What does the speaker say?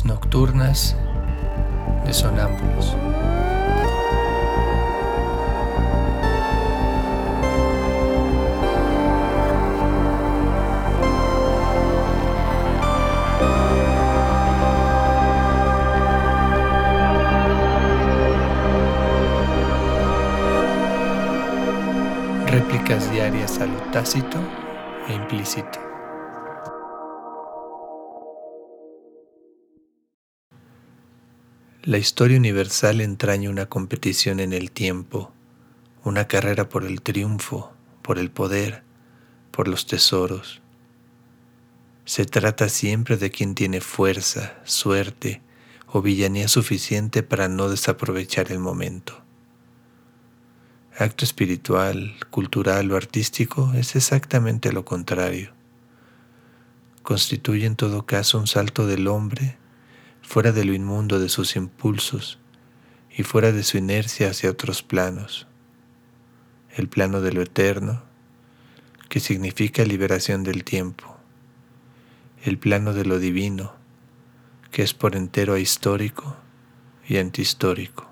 Nocturnas de sonámbulos. Réplicas diarias a lo tácito e implícito. La historia universal entraña una competición en el tiempo, una carrera por el triunfo, por el poder, por los tesoros. Se trata siempre de quien tiene fuerza, suerte o villanía suficiente para no desaprovechar el momento. Acto espiritual, cultural o artístico es exactamente lo contrario. Constituye en todo caso un salto del hombre fuera de lo inmundo de sus impulsos y fuera de su inercia hacia otros planos. El plano de lo eterno, que significa liberación del tiempo. El plano de lo divino, que es por entero ahistórico y antihistórico.